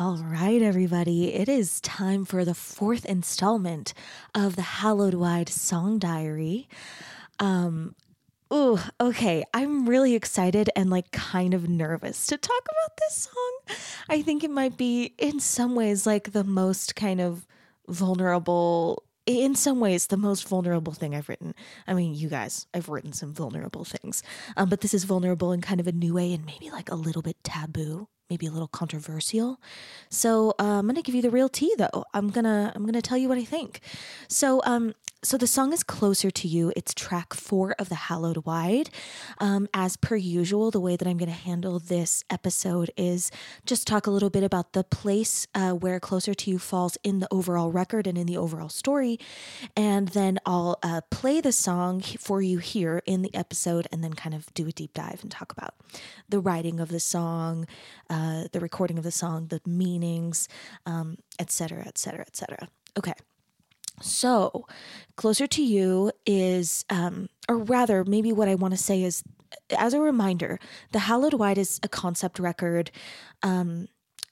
All right, everybody. It is time for the fourth installment of the Hallowed Wide Song Diary. Um, ooh, okay. I'm really excited and like kind of nervous to talk about this song. I think it might be, in some ways, like the most kind of vulnerable in some ways the most vulnerable thing I've written. I mean, you guys, I've written some vulnerable things, um, but this is vulnerable in kind of a new way and maybe like a little bit taboo maybe a little controversial. So uh, I'm gonna give you the real tea, though. I'm gonna I'm gonna tell you what I think. So um so the song is closer to you. It's track four of the Hallowed Wide. Um, as per usual, the way that I'm gonna handle this episode is just talk a little bit about the place uh, where Closer to You falls in the overall record and in the overall story, and then I'll uh, play the song for you here in the episode, and then kind of do a deep dive and talk about the writing of the song. Uh, the recording of the song, the meanings, etc., etc., etc. Okay. So, Closer to You is, um, or rather, maybe what I want to say is, as a reminder, The Hallowed Wide is a concept record. Um,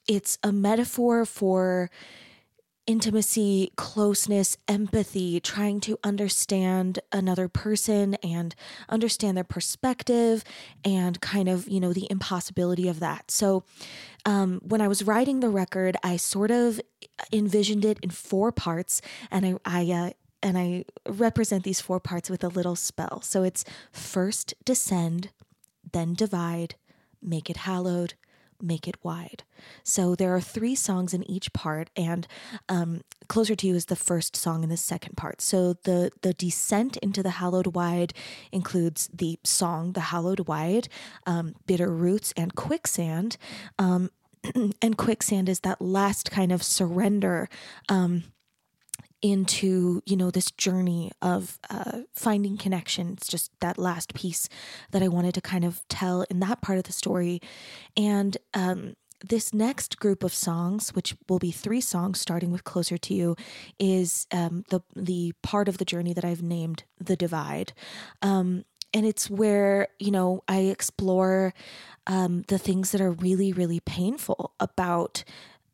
it's a metaphor for intimacy, closeness, empathy, trying to understand another person and understand their perspective and kind of, you know, the impossibility of that. So, um, when I was writing the record, I sort of envisioned it in four parts, and I, I uh, and I represent these four parts with a little spell. So it's first descend, then divide, make it hallowed, make it wide. So there are three songs in each part, and um, Closer to You is the first song in the second part. So the the descent into the hallowed wide includes the song "The Hallowed Wide," um, "Bitter Roots," and "Quicksand." Um, and quicksand is that last kind of surrender um, into you know this journey of uh, finding connection. It's just that last piece that i wanted to kind of tell in that part of the story. And um, this next group of songs which will be three songs starting with closer to you is um, the the part of the journey that i've named the divide. Um, and it's where you know i explore um, the things that are really really painful about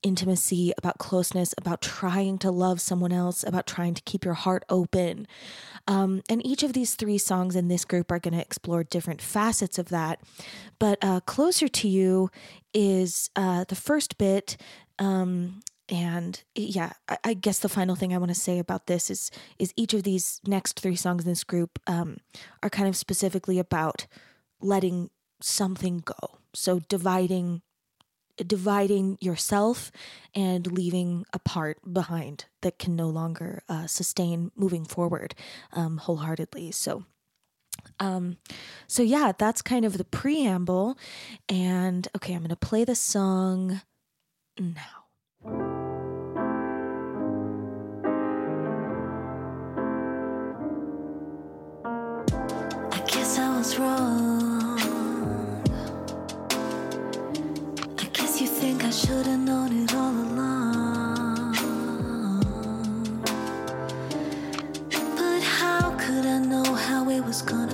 intimacy, about closeness, about trying to love someone else, about trying to keep your heart open. Um, and each of these three songs in this group are going to explore different facets of that. But uh, Closer to You is uh, the first bit. Um, and yeah, I, I, guess the final thing I want to say about this is is each of these next three songs in this group um, are kind of specifically about letting something go. So dividing dividing yourself and leaving a part behind that can no longer uh, sustain moving forward um, wholeheartedly. So, um, so yeah, that's kind of the preamble. And okay, I'm to play the song now. Was gonna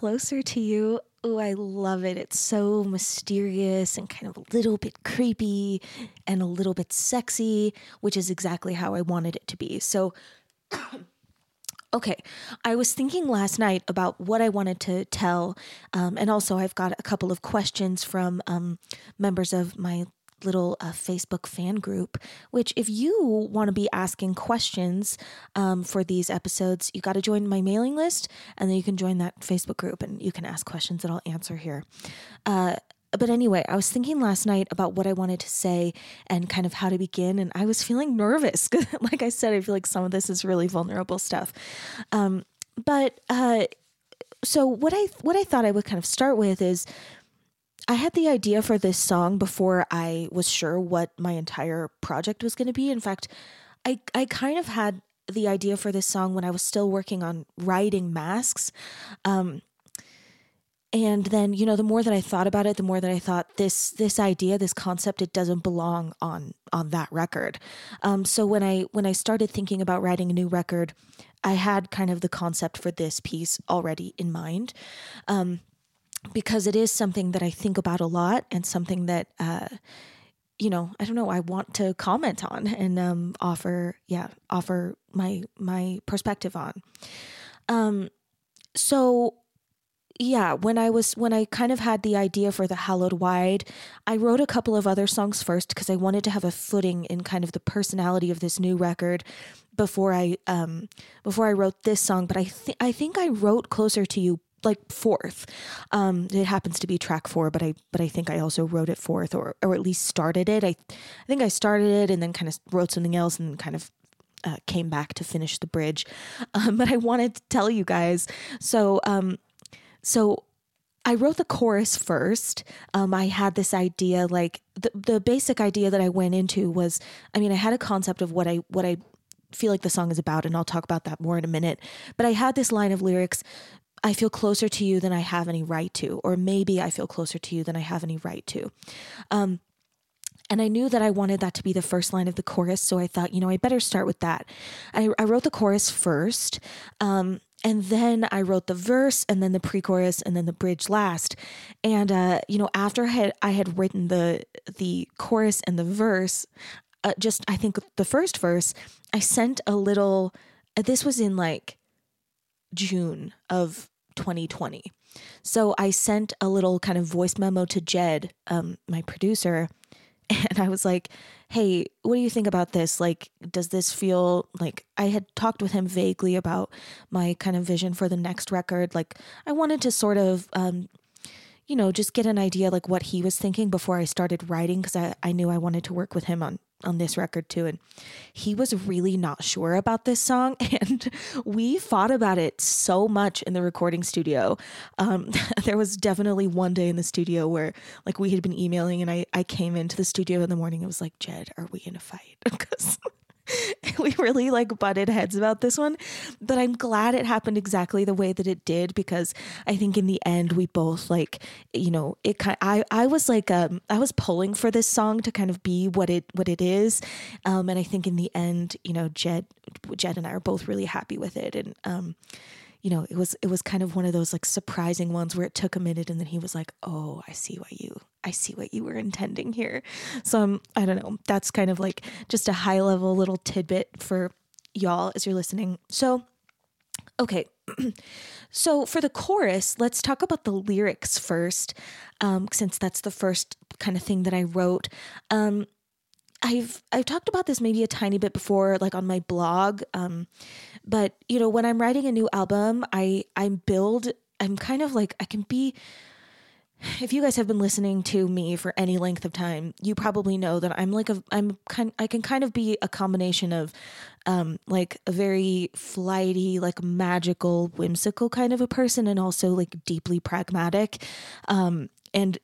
Closer to You. Oh, I love it. It's so mysterious and kind of a little bit creepy and a little bit sexy, which is exactly how I wanted it to be. So, okay, I was thinking last night about what I wanted to tell. Um, and also, I've got a couple of questions from um, members of my little uh, Facebook fan group, which if you want to be asking questions um, for these episodes, you got to join my mailing list and then you can join that Facebook group and you can ask questions that I'll answer here. Uh, but anyway, I was thinking last night about what I wanted to say and kind of how to begin, and I was feeling nervous. like I said, I feel like some of this is really vulnerable stuff. Um, but uh, so what I what I thought I would kind of start with is I had the idea for this song before I was sure what my entire project was going to be. In fact, I I kind of had the idea for this song when I was still working on writing masks. Um, and then you know the more that i thought about it the more that i thought this this idea this concept it doesn't belong on on that record um, so when i when i started thinking about writing a new record i had kind of the concept for this piece already in mind um, because it is something that i think about a lot and something that uh, you know i don't know i want to comment on and um, offer yeah offer my my perspective on. Um, so yeah when i was when i kind of had the idea for the hallowed wide i wrote a couple of other songs first because i wanted to have a footing in kind of the personality of this new record before i um before i wrote this song. But i think i think i wrote closer to you like fourth um it happens to be track four but i but i think i also wrote it fourth or or at least started it i i think i started it and then kind of wrote something else and kind of uh, came back to finish the bridge um, but i wanted to tell you guys so um so I wrote the chorus first. Um, I had this idea, like the the basic idea that I went into was, I mean, I had a concept of what I what I feel like the song is about, and I'll talk about that more in a minute. But I had this line of lyrics. I feel closer to you than I have any right to, or maybe I feel closer to you than I have any right to. Um, and I knew that I wanted that to be the first line of the chorus. So I thought, you know, I better start with that. I, I wrote the chorus first. Um, and then I wrote the verse and then the pre-chorus and then the bridge last. And uh, you know, after I had I had written the the chorus and the verse, uh, just I think the first verse, I sent a little. uh, This was in like June of 2020. So I sent a little kind of voice memo to Jed, um, my producer, and I was like, "Hey, what do you think about this? Like, does this feel like I had talked with him vaguely about my kind of vision for the next record? Like, I wanted to sort of, um, you know, just get an idea like what he was thinking before I started writing because I, I knew I wanted to work with him on on this record too and he was really not sure about this song and we fought about it so much in the recording studio. Um, there was definitely one day in the studio where like we had been emailing and i i came into the studio in the morning it was like jed are we in a fight? Because we really like butted heads about this one, but I'm glad it happened exactly the way that it did because I think in the end we both like, you know, it kind. I I was like, um, I was pulling for this song to kind of be what it what it is, um, and I think in the end, you know, Jed Jed and I are both really happy with it, and um, you know, it was it was kind of one of those like surprising ones where it took a minute and then he was like, "Oh, I see why you I see what you were intending here." So um, I don't know. That's kind of like just a high level little tidbit for y'all as you're listening. So okay. so for the chorus, let's talk about the lyrics first, um, since that's the first kind of thing that I wrote. Um, I've I've talked about this maybe a tiny bit before, like on my blog. Um, but you know, when I'm writing a new album, I I build. I'm kind of like I can be. If you guys have been listening to me for any length of time, you probably know that I'm like a I'm kind I can kind of be a combination of um like a very flighty, like magical, whimsical kind of a person and also like deeply pragmatic. Um and,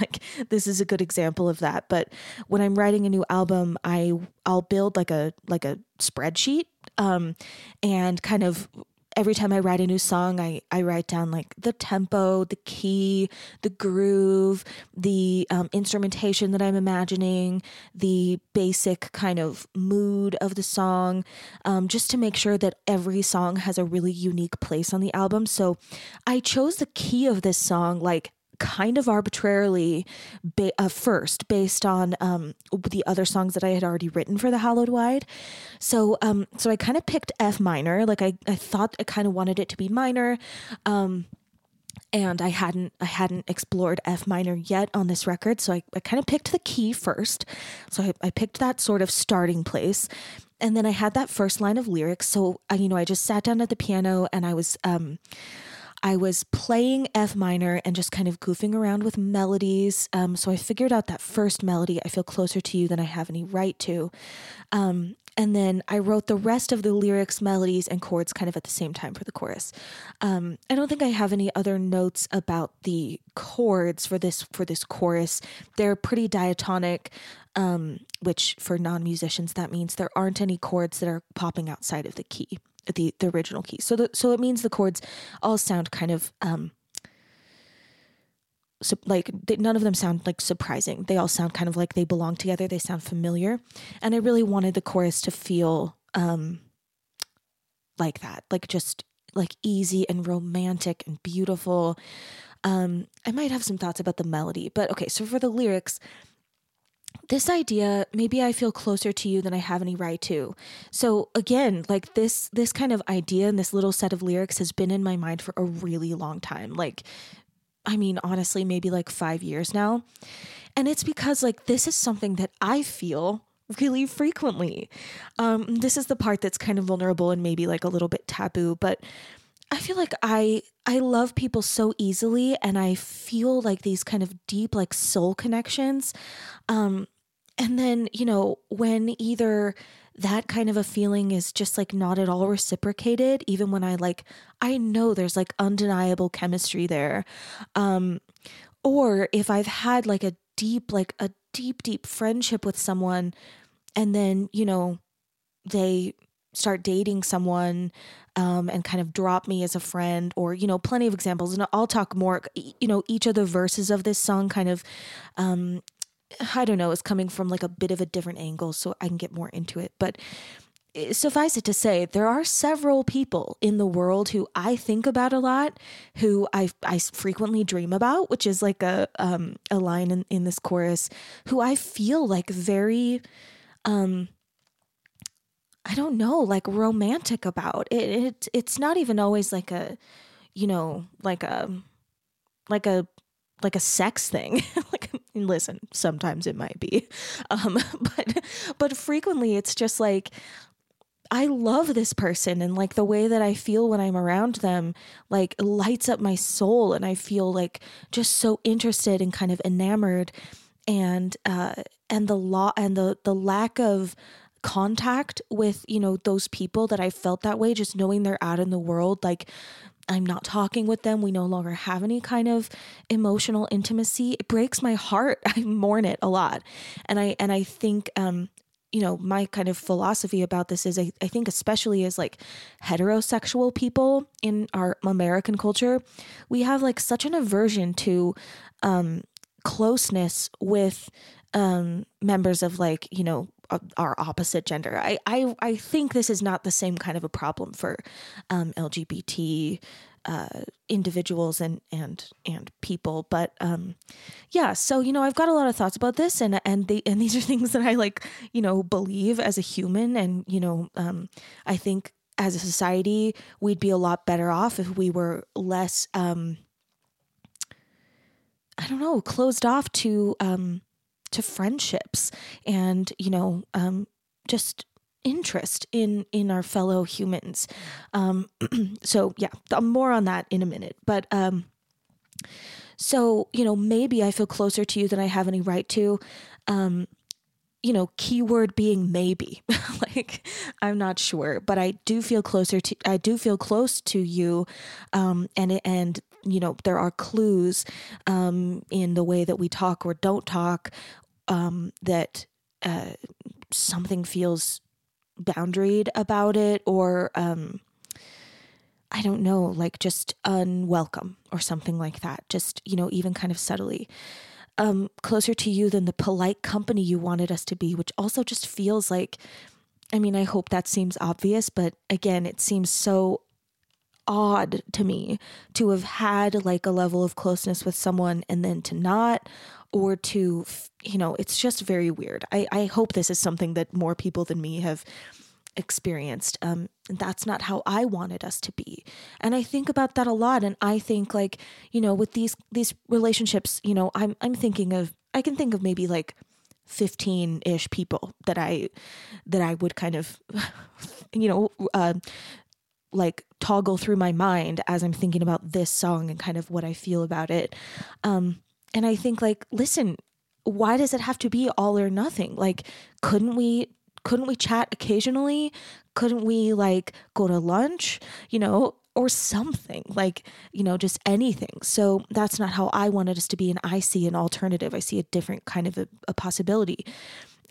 like this is a good example of that but when i'm writing a new album i i'll build like a like a spreadsheet um and kind of every time i write a new song i i write down like the tempo the key the groove the um, instrumentation that i'm imagining the basic kind of mood of the song um, just to make sure that every song has a really unique place on the album. So i chose the key of this song like kind of arbitrarily ba- uh, first based on um, the other songs that I had already written for the Hallowed Wide. So um, so I kind of picked F minor. Like I, I thought I kind of wanted it to be minor. Um, and I hadn't I hadn't explored F minor yet on this record, so I, I kind of picked the key first. So I, I picked that sort of starting place, and then I had that first line of lyrics. So you know I just sat down at the piano and I was um, I was playing F minor and just kind of goofing around with melodies. Um, so I figured out that first melody, I feel closer to you than I have any right to. Um, and then I wrote the rest of the lyrics, melodies, and chords kind of at the same time for the chorus. Um, I don't think I have any other notes about the chords for this for this chorus. They're pretty diatonic, um, which for non musicians that means there aren't any chords that are popping outside of the key the the original key. So the so it means the chords all sound kind of um so like they, none of them sound like surprising. They all sound kind of like they belong together. They sound familiar, and I really wanted the chorus to feel um like that, like just like easy and romantic and beautiful. Um, I might have some thoughts about the melody, but okay. So for the lyrics, this idea maybe i feel closer to you than i have any right to. So again like this this kind of idea and this little set of lyrics has been in my mind for a really long time. Like i mean honestly maybe like 5 years now. And it's because like this is something that i feel really frequently. Um this is the part that's kind of vulnerable and maybe like a little bit taboo but I feel like I I love people so easily and I feel like these kind of deep like soul connections. Um and then, you know, when either that kind of a feeling is just like not at all reciprocated even when I like I know there's like undeniable chemistry there. Um or if I've had like a deep like a deep deep friendship with someone and then, you know, they start dating someone um, and kind of drop me as a friend or you know plenty of examples. And i'll talk more you know each of the verses of this song kind of um, i don't know is coming from like a bit of a different angle so i can get more into it. But eh, suffice it to say there are several people in the world who i think about a lot who i, I frequently dream about which is like a, um, a line in, in this chorus who i feel like very um, I don't know, like romantic about it. It it's not even always like a, you know, like a, like a, like a sex thing. like listen, sometimes it might be, um, but but frequently it's just like I love this person and like the way that I feel when I'm around them like lights up my soul and I feel like just so interested and kind of enamored and uh and the law and the the lack of contact with you know those people that I felt that way just knowing they're out in the world like I'm not talking with them we no longer have any kind of emotional intimacy it breaks my heart. I mourn it a lot. And I and I think um you know my kind of philosophy about this is I, I think especially as like heterosexual people in our American culture we have like such an aversion to um closeness with um members of like you know our opposite gender. I, I i think this is not the same kind of a problem for um lgbt uh individuals and and and people but um yeah so you know i've got a lot of thoughts about this and and the and these are things that i like you know believe as a human and you know um i think as a society we'd be a lot better off if we were less um I don't know, closed off to um to friendships and, you know, um just interest in in our fellow humans. Um so yeah, more on that in a minute. But um so, you know, maybe I feel closer to you than I have any right to. Um you know, keyword being maybe. like I'm not sure, but I do feel closer to I do feel close to you um and and you know, there are clues um in the way that we talk or don't talk um that uh something feels boundaried about it or um I don't know, like just unwelcome or something like that. Just, you know, even kind of subtly um, closer to you than the polite company you wanted us to be, which also just feels like, I mean, I hope that seems obvious, but again, it seems so odd to me to have had like a level of closeness with someone and then to not or to you know it's just very weird. I i hope this is something that more people than me have experienced. Um that's not how i wanted us to be. And i think about that a lot and i think like you know with these these relationships you know i'm i'm thinking of i can think of maybe like 15-ish people that i that i would kind of you know uh like toggle through my mind as i'm thinking about this song and kind of what i feel about it. Um and i think like listen why does it have to be all or nothing? Like couldn't we couldn't we chat occasionally? Couldn't we like go to lunch you know or something like you know just anything? So that's not how i wanted us to be and i see an alternative. I see a different kind of a, a possibility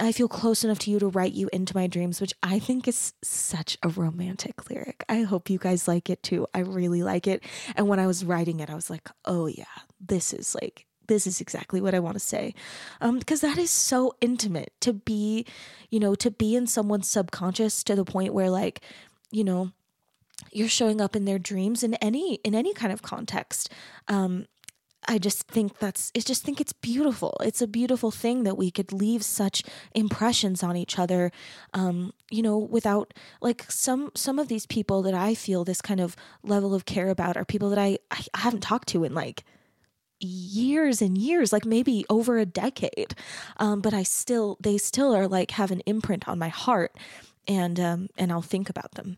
i feel close enough to you to write you into my dreams which i think is such a romantic lyric i hope you guys like it too i really like it and when i was writing it i was like oh yeah this is like this is exactly what I want to say. Um, because that is so intimate to be, you know, to be in someone's subconscious to the point where like, you know, you're showing up in their dreams in any in any kind of context. Um, I just think that's I just think it's beautiful. It's a beautiful thing that we could leave such impressions on each other. Um, you know, without like some some of these people that I feel this kind of level of care about are people that I I haven't talked to in like years and years like maybe over a decade um, but i still they still are like have an imprint on my heart and um, and i'll think about them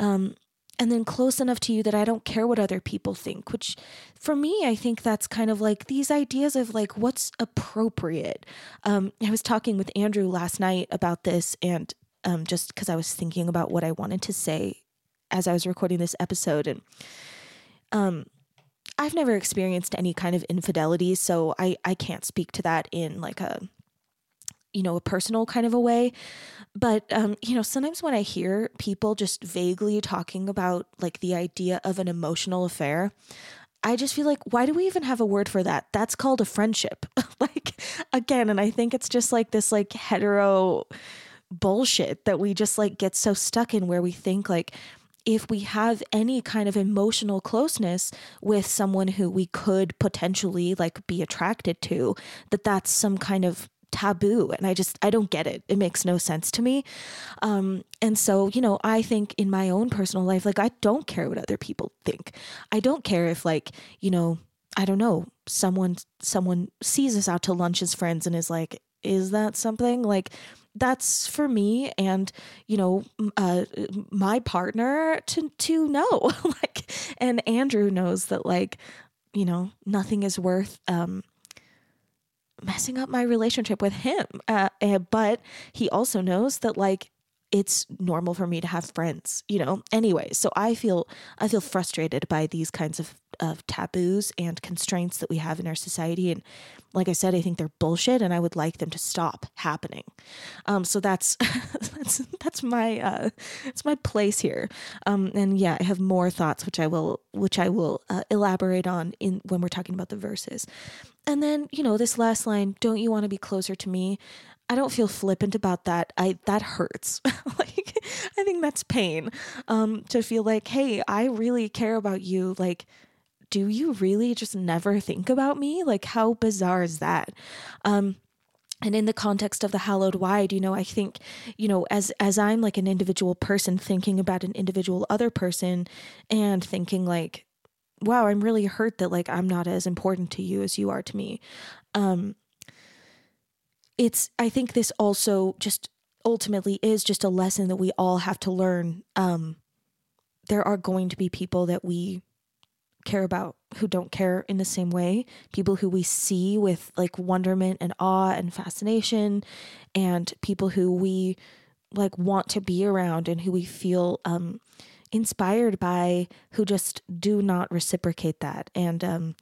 um, and then close enough to you that i don't care what other people think which for me i think that's kind of like these ideas of like what's appropriate. Um, i was talking with andrew last night about this and um, just because i was thinking about what i wanted to say as i was recording this episode and um I've never experienced any kind of infidelity, so I I can't speak to that in like a you know a personal kind of a way. But um, you know, sometimes when I hear people just vaguely talking about like the idea of an emotional affair, I just feel like why do we even have a word for that? That's called a friendship. like again, and I think it's just like this like hetero bullshit that we just like get so stuck in where we think like if we have any kind of emotional closeness with someone who we could potentially like be attracted to that that's some kind of taboo and i just i don't get it. It makes no sense to me. Um and so you know i think in my own personal life like i don't care what other people think. I don't care if like you know i don't know someone someone sees us out to lunch as friends and is like is that something? Like that's for me and you know uh, my partner to to know. Like and andrew knows that like you know nothing is worth um messing up my relationship with him. Uh, and, but he also knows that like it's normal for me to have friends, you know. Anyway, so I feel I feel frustrated by these kinds of of taboos and constraints that we have in our society and like I said, I think they're bullshit and I would like them to stop happening. Um so that's that's that's my uh it's my place here. Um and yeah, I have more thoughts which I will which I will uh, elaborate on in when we're talking about the verses. And then, you know, this last line, don't you want to be closer to me? I don't feel flippant about that. I that hurts. like I think that's pain. Um to feel like, "Hey, I really care about you." Like do you really just never think about me? Like how bizarre is that? Um and in the context of the hallowed wide you know i think you know as as i'm like an individual person thinking about an individual other person and thinking like wow i'm really hurt that like i'm not as important to you as you are to me um it's i think this also just ultimately is just a lesson that we all have to learn um there are going to be people that we care about who don't care in the same way. People who we see with like wonderment and awe and fascination and people who we like want to be around and who we feel um inspired by who just do not reciprocate that. And um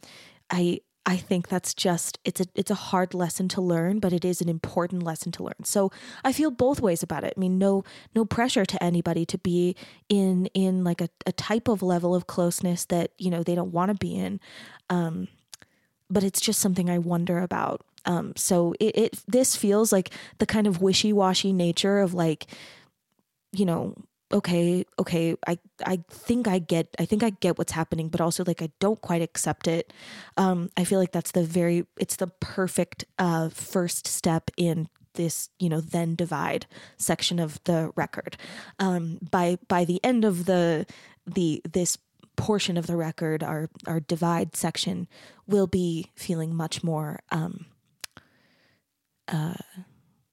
i I think that's just it's a it's a hard lesson to learn, but it is an important lesson to learn. So I feel both ways about it. I mean, no no pressure to anybody to be in in like a, a type of level of closeness that you know they don't want to be in, um, but it's just something I wonder about. Um, so it, it this feels like the kind of wishy washy nature of like, you know, okay, okay, I I think I get I think I get what's happening, but also like I don't quite accept it. Um, I feel like that's the very it's the perfect uh first step in this you know then divide section of the record. Um, by by the end of the the this portion of the record, our our divide section will be feeling much more um uh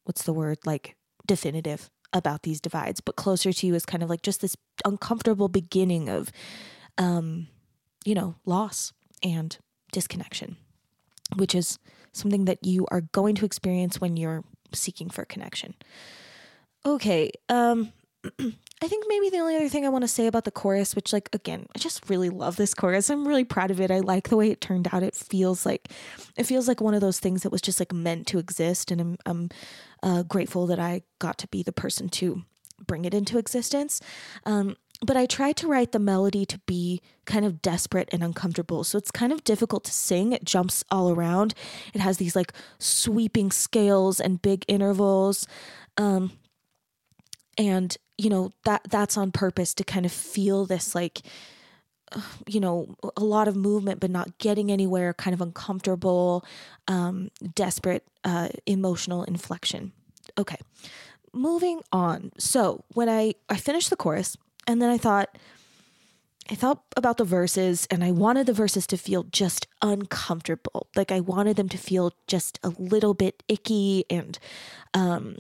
what's the word like definitive about these divides, but closer to you is kind of like just this uncomfortable beginning of, um, you know, loss and disconnection, which is something that you are going to experience when you're seeking for connection. Okay, um, I think maybe the only other thing I want to say about the chorus, which, like, again, I just really love this chorus. I'm really proud of it. I like the way it turned out. It feels like, it feels like one of those things that was just like meant to exist, and I'm, I'm uh, grateful that I got to be the person to bring it into existence. Um, but I tried to write the melody to be kind of desperate and uncomfortable. So it's kind of difficult to sing. It jumps all around. It has these like sweeping scales and big intervals. Um, and you know that that's on purpose to kind of feel this like you know a lot of movement but not getting anywhere kind of uncomfortable um desperate uh emotional inflection okay moving on so when i i finished the chorus and then i thought I thought about the verses and I wanted the verses to feel just uncomfortable. Like I wanted them to feel just a little bit icky and um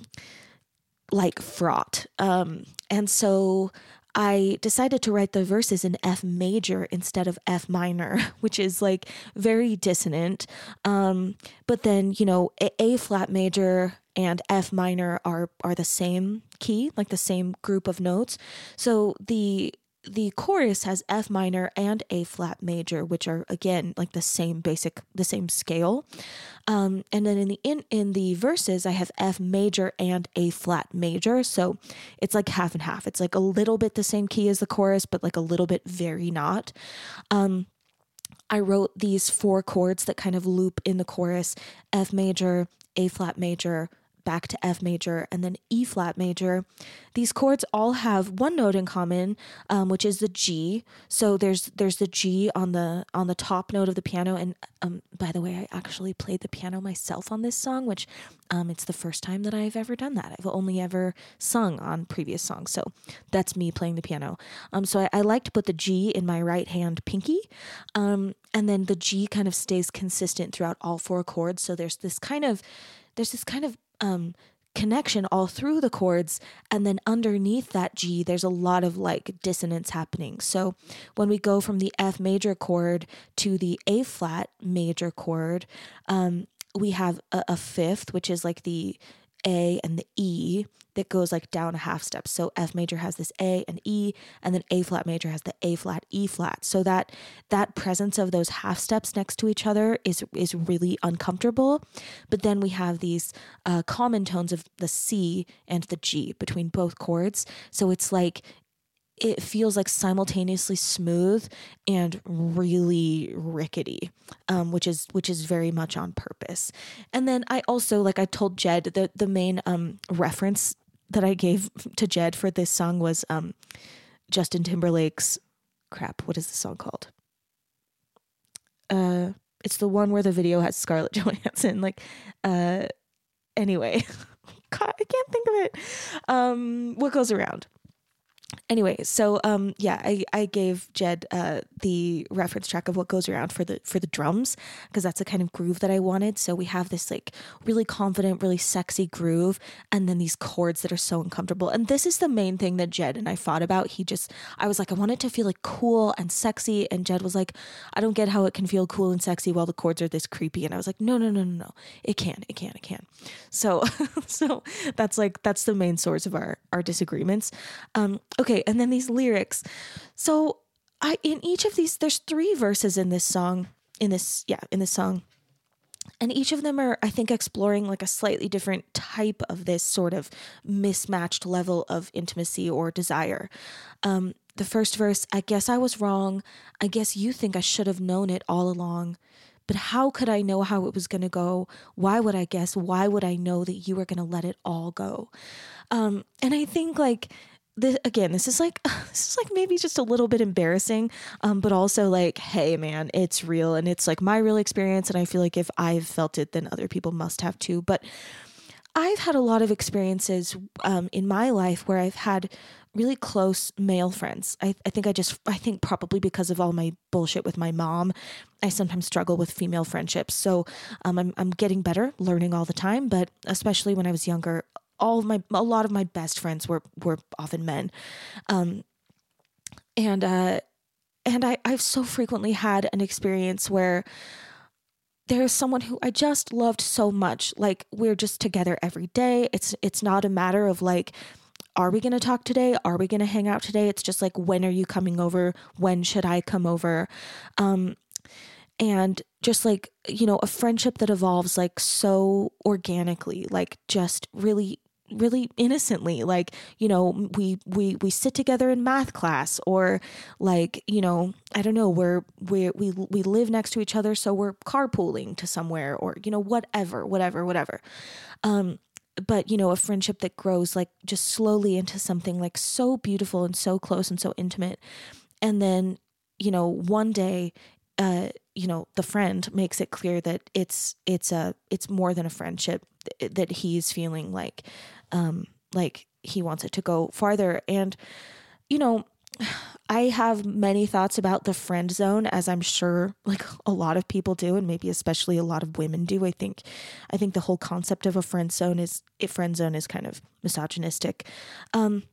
like fraught. Um and so I decided to write the verses in F major instead of F minor, which is like very dissonant. Um, but then, you know, A, flat major and F minor are are the same key, like the same group of notes. So the the chorus has F minor and A flat major, which are again like the same basic, the same scale. Um, and then in the in in the verses, I have F major and A flat major, so it's like half and half. It's like a little bit the same key as the chorus, but like a little bit very not. Um, I wrote these four chords that kind of loop in the chorus: F major, A flat major, back to F major and then E flat major. These chords all have one note in common, um, which is the G. So there's there's the G on the on the top note of the piano. And um, by the way, I actually played the piano myself on this song, which um, it's the first time that I've ever done that. I've only ever sung on previous songs, so that's me playing the piano. Um, so I, I like to put the G in my right hand pinky, um, and then the G kind of stays consistent throughout all four chords. So there's this kind of there's this kind of um, connection all through the chords and then underneath that G there's a lot of like dissonance happening. So when we go from the F major chord to the A flat major chord, um, we have a, a fifth, which is like the A and the E that goes like down a half step. So F major has this A and E, and then A flat major has the A flat, E flat. So that that presence of those half steps next to each other is is really uncomfortable. But then we have these uh, common tones of the C and the G between both chords. So it's like it feels like simultaneously smooth and really rickety um, which is which is very much on purpose. And then i also like i told jed the the main um, reference that i gave to jed for this song was um, justin timberlake's crap what is the song called? Uh it's the one where the video has scarlett johansson like uh anyway God, i can't think of it. Um what goes around anyway so um yeah i i gave jed uh the reference track of what goes around for the for the drums because that's the kind of groove that i wanted. So we have this like really confident really sexy groove and then these chords that are so uncomfortable. And this is the main thing that jed and i fought about. He just i was like i want it to feel like cool and sexy. And jed was like i don't get how it can feel cool and sexy while the chords are this creepy. And i was like no no no no no. It can it can it can. So so that's like that's the main source of our our disagreements. Um okay and then these lyrics so i in each of these there's three verses in this song in this yeah in this song and each of them are i think exploring like a slightly different type of this sort of mismatched level of intimacy or desire um the first verse i guess i was wrong i guess you think i should have known it all along but how could I know how it was going to go? Why would I guess? Why would I know that you were going to let it all go? Um, and I think like this again, this is like this is like maybe just a little bit embarrassing, um, but also like, hey man, it's real and it's like my real experience, and I feel like if I've felt it, then other people must have too. But I've had a lot of experiences um, in my life where I've had really close male friends. I, I think I just, I think probably because of all my bullshit with my mom, I sometimes struggle with female friendships. So um, I'm, I'm getting better, learning all the time, but especially when I was younger, all of my, a lot of my best friends were, were often men. Um, and, uh, and I, I've so frequently had an experience where there's someone who I just loved so much. Like we're just together every day. It's it's not a matter of like are we going to talk today? Are we going to hang out today? It's just like when are you coming over? When should I come over? Um and just like, you know, a friendship that evolves like so organically, like just really really innocently like you know we we we sit together in math class or like you know i don't know we're we we we live next to each other so we're carpooling to somewhere or you know whatever whatever whatever. Um but you know a friendship that grows like just slowly into something like so beautiful and so close and so intimate. And then you know one day uh you know the friend makes it clear that it's it's a it's more than a friendship th- that he's feeling like um like he wants it to go farther and you know I have many thoughts about the friend zone, as I'm sure like a lot of people do, and maybe especially a lot of women do. I think, I think the whole concept of a friend zone is a friend zone is kind of misogynistic, um,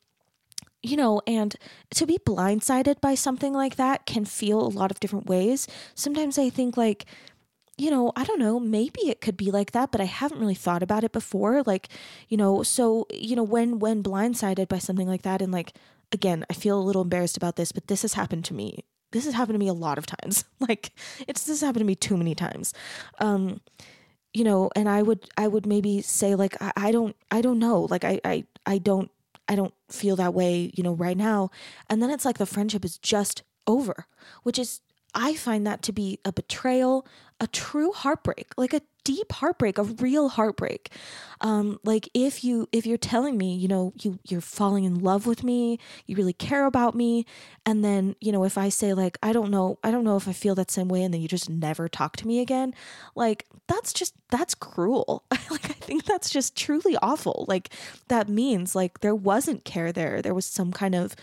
you know. And to be blindsided by something like that can feel a lot of different ways. Sometimes I think like you know, I don't know, maybe it could be like that, but I haven't really thought about it before. Like, you know, so, you know, when when blindsided by something like that and like again, I feel a little embarrassed about this, but this has happened to me. This has happened to me a lot of times. Like it's this happened to me too many times. Um you know, and I would I would maybe say like I, I don't I don't know. Like I I I don't I don't feel that way, you know, right now. And then it's like the friendship is just over, which is I find that to be a betrayal, a true heartbreak, like a deep heartbreak, a real heartbreak. Um, like if you if you're telling me, you know, you you're falling in love with me, you really care about me, and then you know if I say like I don't know, I don't know if I feel that same way, and then you just never talk to me again, like that's just that's cruel. like I think that's just truly awful. Like that means like there wasn't care there. There was some kind of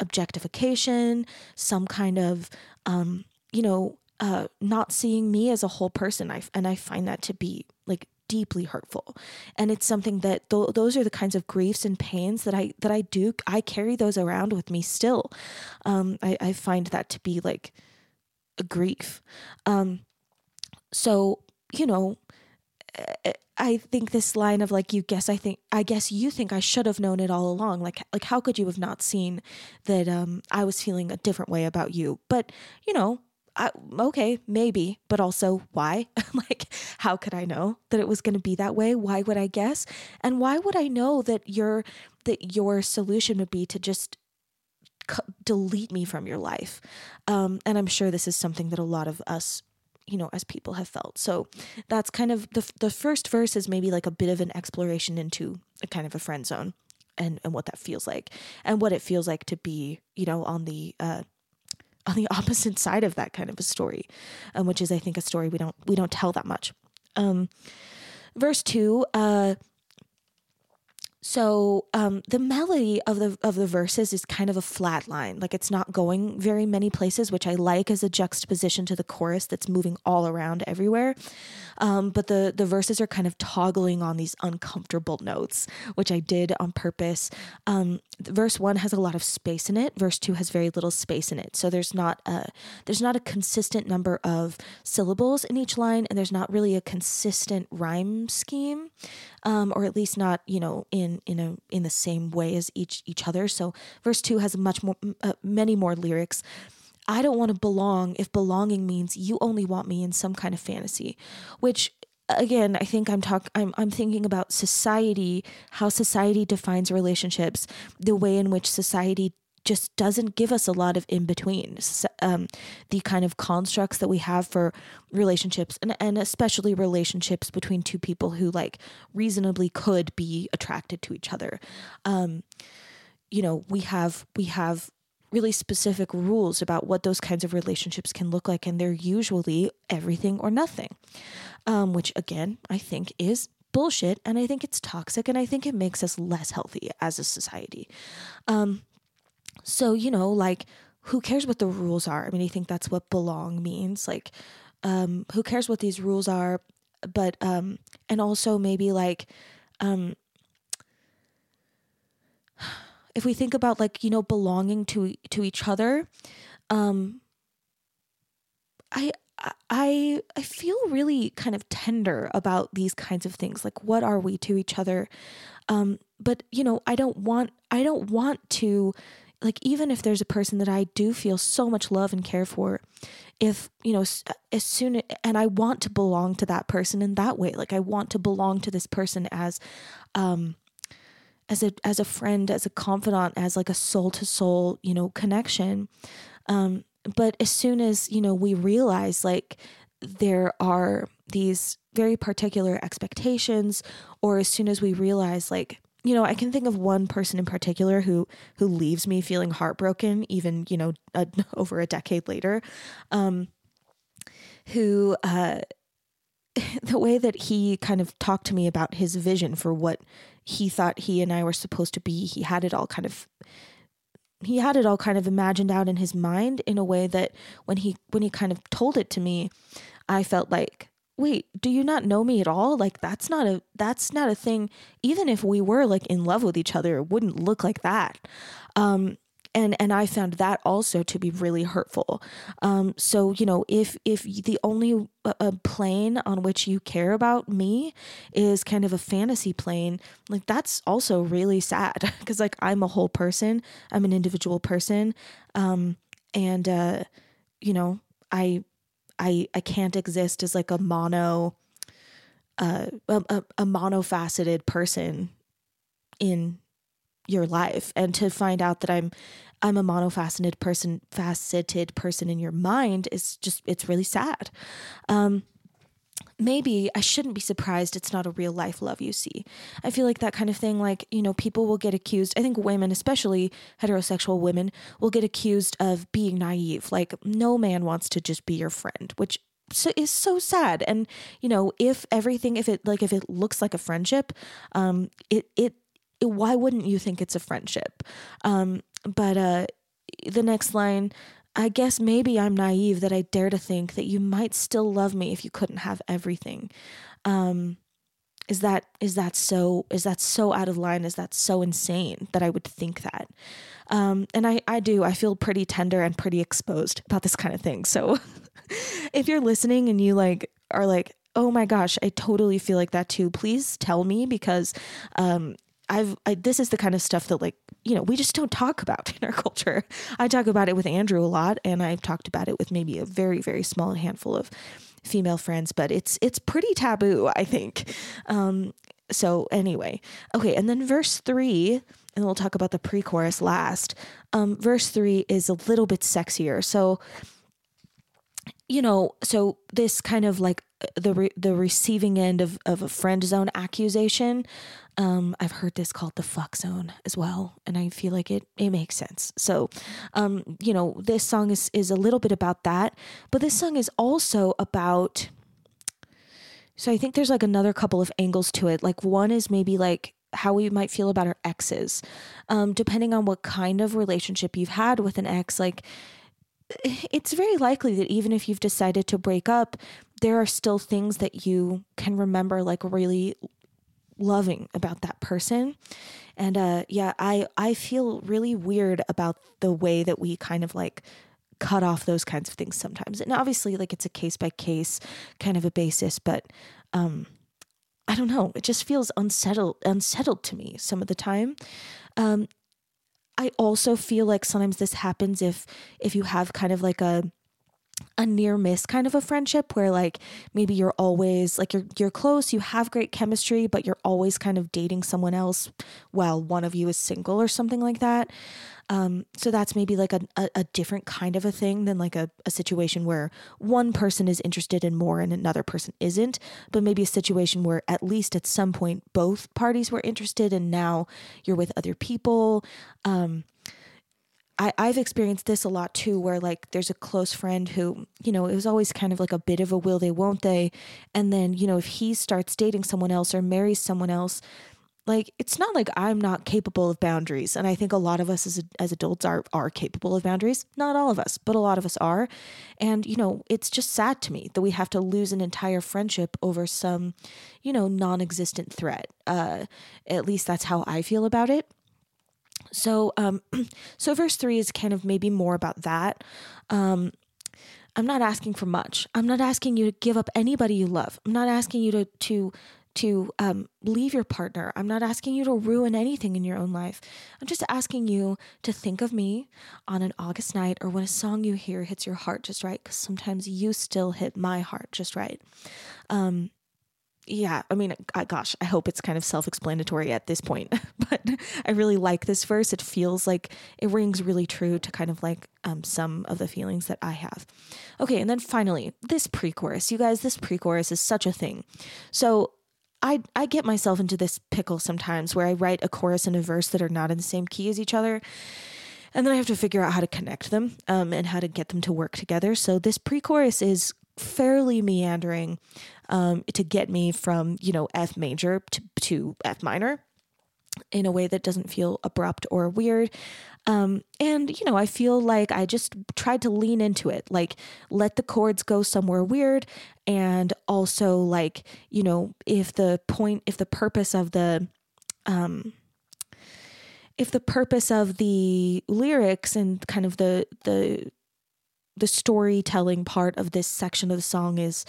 objectification, some kind of, um, you know, uh, not seeing me as a whole person. I, and I find that to be like deeply hurtful. And it's something that th- those are the kinds of griefs and pains that I that I do. I carry those around with me still. Um, I, I find that to be like a grief. Um, so you know, I think this line of like you guess I think I guess you think I should have known it all along like like how could you have not seen that um I was feeling a different way about you but you know I, okay maybe but also why? Like how could I know that it was going to be that way? Why would I guess? And why would I know that your that your solution would be to just c- delete me from your life? Um and I'm sure this is something that a lot of us you know as people have felt. So that's kind of the the first verse is maybe like a bit of an exploration into a kind of a friend zone and and what that feels like and what it feels like to be you know on the uh on the opposite side of that kind of a story um, which is i think a story we don't we don't tell that much um verse 2 uh so um, the melody of the of the verses is kind of a flat line, like it's not going very many places, which I like as a juxtaposition to the chorus that's moving all around everywhere. Um, but the the verses are kind of toggling on these uncomfortable notes, which I did on purpose. Um, verse one has a lot of space in it. Verse two has very little space in it. So there's not a there's not a consistent number of syllables in each line, and there's not really a consistent rhyme scheme, um, or at least not you know in in a in the same way as each each other. So verse two has much more uh, many more lyrics. I don't want to belong if belonging means you only want me in some kind of fantasy, which again, I think I'm talk I'm I'm thinking about society, how society defines relationships, the way in which society just doesn't give us a lot of in between. Um, the kind of constructs that we have for relationships, and and especially relationships between two people who like reasonably could be attracted to each other. Um, you know, we have we have really specific rules about what those kinds of relationships can look like, and they're usually everything or nothing, um, which again I think is bullshit, and I think it's toxic, and I think it makes us less healthy as a society. Um, so you know, like who cares what the rules are? I mean, I think that's what belong means. Like, um, who cares what these rules are? But um, and also maybe like um if we think about like you know belonging to to each other um i i i feel really kind of tender about these kinds of things. Like what are we to each other? Um but you know i don't want i don't want to like even if there's a person that i do feel so much love and care for if you know as soon and i want to belong to that person in that way. Like i want to belong to this person as um as a as a friend, as a confidant, as like a soul to soul, you know, connection. Um, but as soon as you know we realize like there are these very particular expectations, or as soon as we realize like you know, I can think of one person in particular who who leaves me feeling heartbroken, even you know, a, over a decade later. Um, who uh, the way that he kind of talked to me about his vision for what he thought he and I were supposed to be. He had it all kind of he had it all kind of imagined out in his mind in a way that when he when he kind of told it to me, I felt like, "Wait, do you not know me at all? Like that's not a that's not a thing even if we were like in love with each other, it wouldn't look like that." Um and and I found that also to be really hurtful. Um, so you know, if if the only uh, plane on which you care about me is kind of a fantasy plane, like that's also really sad because like I'm a whole person, I'm an individual person, um, and uh, you know, I I I can't exist as like a mono. Uh, a, a, a monofaceted person in your life and to find out that I'm I'm a monofaceted person faceted person in your mind is just it's really sad. Um maybe I shouldn't be surprised it's not a real life love you see. I feel like that kind of thing, like, you know, people will get accused, I think women, especially heterosexual women, will get accused of being naive. Like, no man wants to just be your friend, which so is so sad and you know if everything if it like if it looks like a friendship um it it why wouldn't you think it's a friendship? Um, but uh, the next line, I guess maybe I'm naive that I dare to think that you might still love me if you couldn't have everything. Um, is that is that so is that so out of line? Is that so insane that I would think that? Um, and I I do I feel pretty tender and pretty exposed about this kind of thing. So if you're listening and you like are like oh my gosh, I totally feel like that too. Please tell me because um, I've I, this is the kind of stuff that like you know we just don't talk about in our culture. I talk about it with Andrew a lot, and I've talked about it with maybe a very very small handful of female friends, but it's it's pretty taboo. I think. Um, so anyway, okay, and then verse three, and we'll talk about the pre-chorus last. Um, verse three is a little bit sexier. So you know, so this kind of like the re- the receiving end of of a friend zone accusation. Um, I've heard this called the fuck zone as well, and I feel like it it makes sense. So, um, you know, this song is is a little bit about that, but this song is also about. So I think there's like another couple of angles to it. Like one is maybe like how we might feel about our exes, um, depending on what kind of relationship you've had with an ex. Like it's very likely that even if you've decided to break up, there are still things that you can remember like really loving about that person. And uh yeah, I I feel really weird about the way that we kind of like cut off those kinds of things sometimes. And obviously like it's a case by case kind of a basis, but um I don't know, it just feels unsettled unsettled to me some of the time. Um I also feel like sometimes this happens if if you have kind of like a a near miss kind of a friendship where like maybe you're always like you're you're close, you have great chemistry, but you're always kind of dating someone else while one of you is single or something like that. Um, so that's maybe like a, a, a different kind of a thing than like a, a situation where one person is interested in more and another person isn't, but maybe a situation where at least at some point both parties were interested and now you're with other people. Um, I, I've experienced this a lot too, where like there's a close friend who, you know, it was always kind of like a bit of a will they, won't they. And then, you know, if he starts dating someone else or marries someone else, like it's not like I'm not capable of boundaries. And I think a lot of us as, as adults are, are capable of boundaries. Not all of us, but a lot of us are. And, you know, it's just sad to me that we have to lose an entire friendship over some, you know, non existent threat. Uh, at least that's how I feel about it. So, um, so verse three is kind of maybe more about that. Um, I'm not asking for much. I'm not asking you to give up anybody you love. I'm not asking you to to to um, leave your partner. I'm not asking you to ruin anything in your own life. I'm just asking you to think of me on an August night or when a song you hear hits your heart just right. Because sometimes you still hit my heart just right. Um, yeah, I mean, gosh, I hope it's kind of self explanatory at this point, but I really like this verse. It feels like it rings really true to kind of like um, some of the feelings that I have. Okay, and then finally, this pre chorus. You guys, this pre chorus is such a thing. So I, I get myself into this pickle sometimes where I write a chorus and a verse that are not in the same key as each other. And then I have to figure out how to connect them um, and how to get them to work together. So this pre chorus is fairly meandering um, to get me from you know F major to, to F minor in a way that doesn't feel abrupt or weird. Um, and you know, I feel like I just tried to lean into it, like let the chords go somewhere weird, and also like you know, if the point, if the purpose of the um, if the purpose of the lyrics and kind of the the the storytelling part of this section of the song is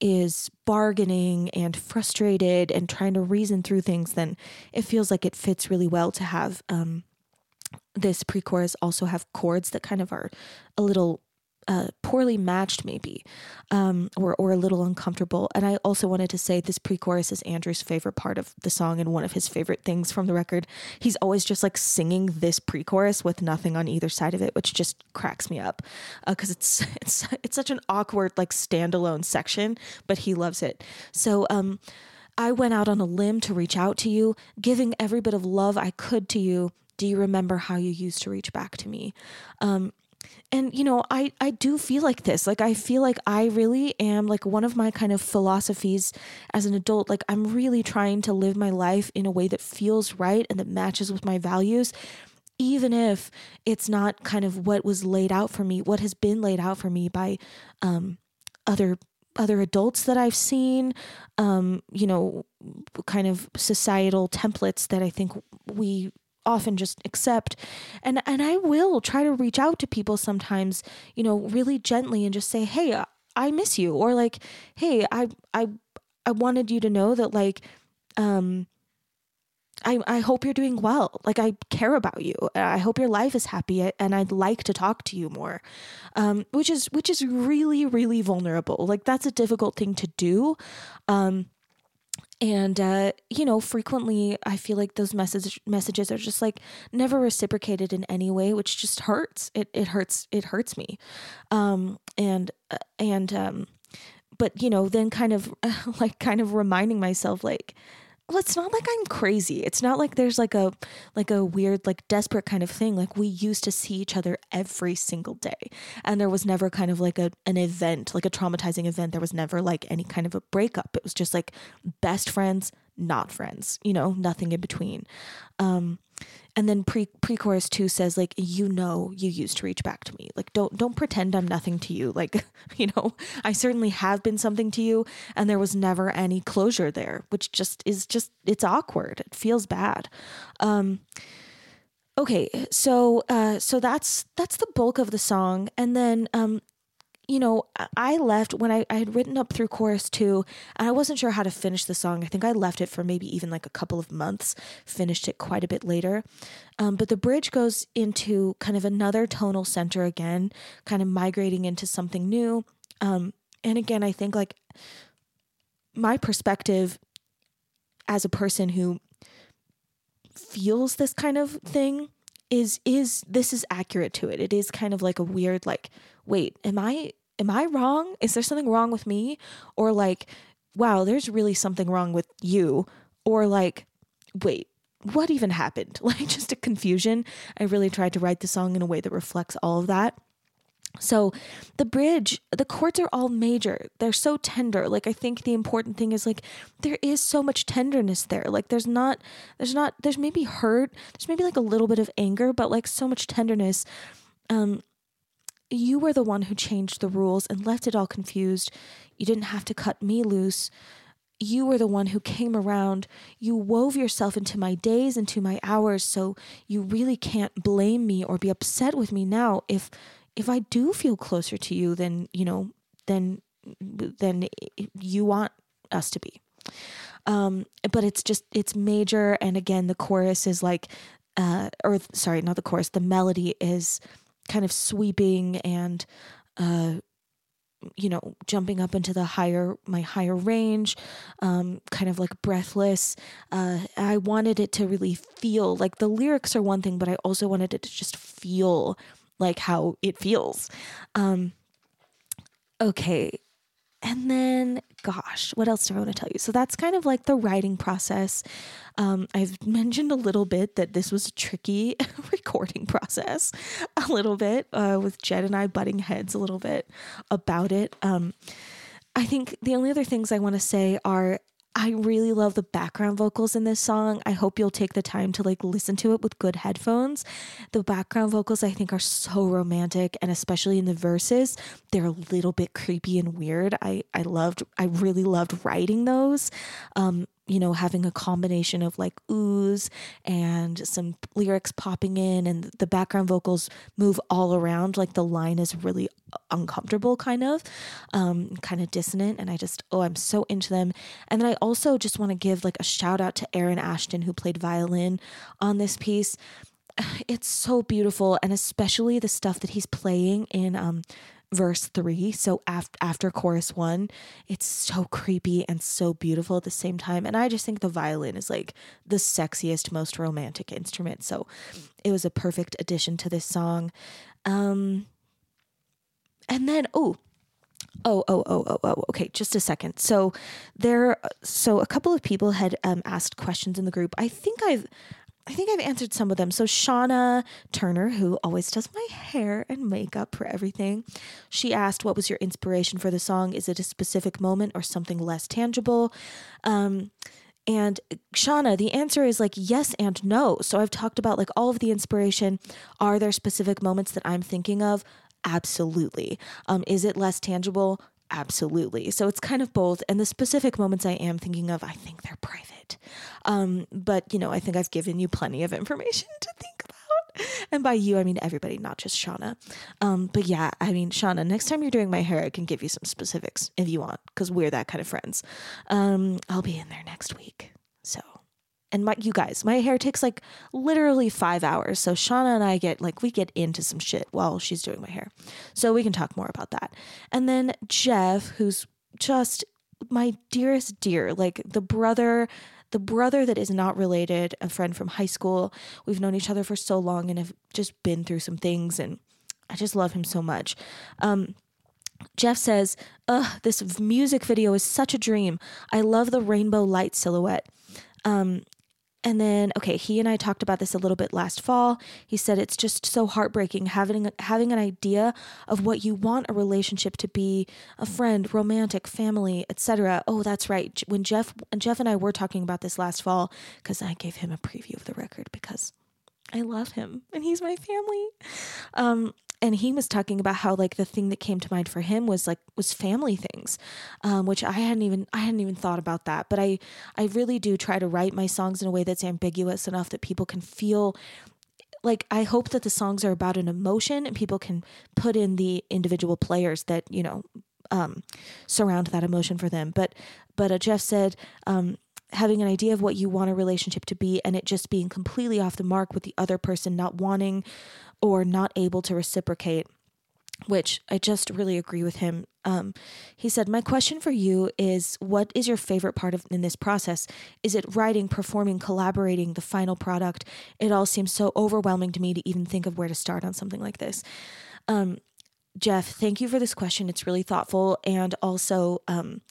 is bargaining and frustrated and trying to reason through things, then it feels like it fits really well to have um, this pre chorus also have chords that kind of are a little uh, poorly matched, maybe, um, or or a little uncomfortable. And I also wanted to say this pre-chorus is Andrew's favorite part of the song and one of his favorite things from the record. He's always just like singing this pre-chorus with nothing on either side of it, which just cracks me up because uh, it's it's it's such an awkward like standalone section, but he loves it. So um, I went out on a limb to reach out to you, giving every bit of love I could to you. Do you remember how you used to reach back to me? Um, and you know i i do feel like this. Like i feel like i really am like one of my kind of philosophies as an adult. Like i'm really trying to live my life in a way that feels right and that matches with my values even if it's not kind of what was laid out for me what has been laid out for me by um other other adults that I've seen, um, you know, kind of societal templates that I think we often just accept and and I will try to reach out to people sometimes you know really gently and just say hey I miss you or like hey I I I wanted you to know that like um I, I hope you're doing well. Like I care about you. I hope your life is happy and I'd like to talk to you more. Um, which is which is really, really vulnerable. Like that's a difficult thing to do. Um, and uh, you know frequently i feel like those message messages are just like never reciprocated in any way which just hurts. It, it hurts it hurts me. Um, and uh, and um, but you know then kind of like kind of reminding myself like well it's not like i'm crazy. It's not like there's like a like a weird like desperate kind of thing. Like we used to see each other every single day. And there was never kind of like a an event like a traumatizing event. There was never like any kind of a breakup. It was just like best friends not friends you know nothing in between. Um and then pre pre chorus two says like you know you used to reach back to me. Like don't don't pretend I'm nothing to you. Like you know I certainly have been something to you and there was never any closure there which just is just it's awkward. It feels bad. Um okay so uh so that's that's the bulk of the song. And then um you know, I left when I, I had written up through chorus two, and I wasn't sure how to finish the song. I think I left it for maybe even like a couple of months, finished it quite a bit later. Um, but the bridge goes into kind of another tonal center again, kind of migrating into something new. Um, and again, I think like my perspective as a person who feels this kind of thing is is this is accurate to it. It is kind of like a weird like wait, am I am I wrong? Is there something wrong with me? Or like, wow, there's really something wrong with you. Or like, wait, what even happened? Like just a confusion. I really tried to write the song in a way that reflects all of that. So the bridge, the chords are all major. They're so tender. Like I think the important thing is like there is so much tenderness there. Like there's not there's not there's maybe hurt, there's maybe like a little bit of anger, but like so much tenderness. Um you were the one who changed the rules and left it all confused. You didn't have to cut me loose. You were the one who came around. You wove yourself into my days, into my hours, so you really can't blame me or be upset with me now if if I do feel closer to you than, you know, than than you want us to be. Um, but it's just it's major and again the chorus is like uh or sorry, not the chorus, the melody is kind of sweeping and uh you know jumping up into the higher my higher range um kind of like breathless. Uh i wanted it to really feel like the lyrics are one thing but i also wanted it to just feel like how it feels. Um okay and then gosh what else do i want to tell you? So that's kind of like the writing process. Um, i've mentioned a little bit that this was a tricky recording process a little bit uh, with jed and i butting heads a little bit about it. Um, i think the only other things i want to say are I really love the background vocals in this song. I hope you'll take the time to like listen to it with good headphones. The background vocals I think are so romantic and especially in the verses, they're a little bit creepy and weird. I I loved I really loved writing those. Um you know, having a combination of like oohs and some lyrics popping in, and the background vocals move all around. Like the line is really uncomfortable, kind of, um, kind of dissonant. And I just, oh, I'm so into them. And then I also just want to give like a shout out to Aaron Ashton, who played violin on this piece. It's so beautiful, and especially the stuff that he's playing in um, verse three. So after after chorus one, it's so creepy and so beautiful at the same time. And I just think the violin is like the sexiest, most romantic instrument. So it was a perfect addition to this song. Um, and then oh. Oh, oh, oh, oh, oh. Okay, just a second. So there so a couple of people had um, asked questions in the group. I think I've I think I've answered some of them. So Shauna Turner, who always does my hair and makeup for everything, she asked, "What was your inspiration for the song? Is it a specific moment or something less tangible?" Um, and Shauna, the answer is like yes and no. So I've talked about like all of the inspiration. Are there specific moments that I'm thinking of? Absolutely. Um, is it less tangible? Absolutely. So it's kind of both. And the specific moments I am thinking of, I think they're private. Um, but, you know, I think I've given you plenty of information to think about. and by you, I mean everybody, not just Shauna. Um, but yeah, I mean, Shauna, next time you're doing my hair, I can give you some specifics if you want, because we're that kind of friends. Um, I'll be in there next week. And my, you guys, my hair takes like literally five hours. So Shauna and I get like, we get into some shit while she's doing my hair. So we can talk more about that. And then Jeff, who's just my dearest dear, like the brother the brother that is not related, a friend from high school. We've known each other for so long and have just been through some things, and I just love him so much. Um, Jeff says, Ugh, this music video is such a dream. I love the rainbow light silhouette. Um, and then, okay, he and I talked about this a little bit last fall. He said it's just so heartbreaking having having an idea of what you want a relationship to be, a friend, romantic, family, etc. Oh, that's right. When Jeff and Jeff and I were talking about this last fall cuz I gave him a preview of the record because I love him and he's my family. Um, and he was talking about how like the thing that came to mind for him was like was family things um, which i hadn't even i hadn't even thought about that. But i i really do try to write my songs in a way that's ambiguous enough that people can feel like i hope that the songs are about an emotion and people can put in the individual players that you know um, surround that emotion for them. But but uh, jeff said um, having an idea of what you want a relationship to be and it just being completely off the mark with the other person not wanting or not able to reciprocate which I just really agree with him. Um, he said, My question for you is what is your favorite part of in this process? Is it writing, performing, collaborating, the final product? It all seems so overwhelming to me to even think of where to start on something like this. Um, Jeff, thank you for this question. It's really thoughtful. And also, um,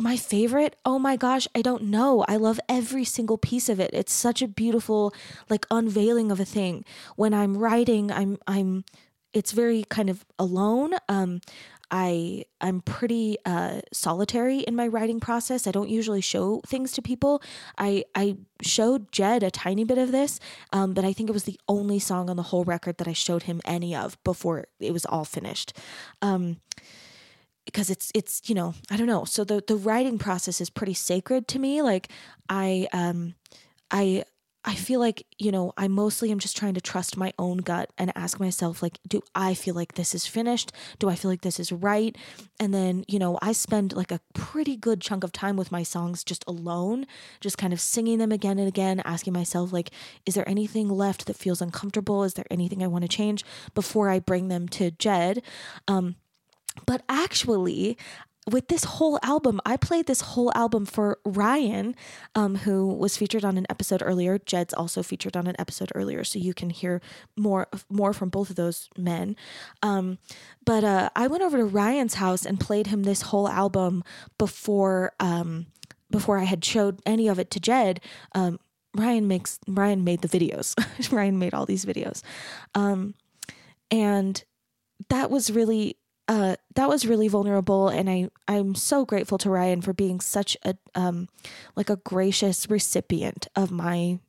my favorite? Oh my gosh i don't know. I love every single piece of it. It's such a beautiful like unveiling of a thing. When i'm writing i'm i'm it's very kind of alone. Um i i'm pretty uh solitary in my writing process. I don't usually show things to people. I i showed jed a tiny bit of this um but i think it was the only song on the whole record that i showed him any of before it was all finished. Um because it's it's you know i don't know. So the the writing process is pretty sacred to me. Like i um i i feel like you know i mostly am just trying to trust my own gut and ask myself like do i feel like this is finished? Do i feel like this is right? And then you know i spend like a pretty good chunk of time with my songs just alone just kind of singing them again and again asking myself like is there anything left that feels uncomfortable? Is there anything i want to change before i bring them to jed? Um but actually, with this whole album, I played this whole album for Ryan, um, who was featured on an episode earlier. Jed's also featured on an episode earlier, so you can hear more more from both of those men. Um, but uh, I went over to Ryan's house and played him this whole album before um, before I had showed any of it to Jed. Um, Ryan makes Ryan made the videos. Ryan made all these videos, um, and that was really uh, that was really vulnerable, and I I'm so grateful to Ryan for being such a um like a gracious recipient of my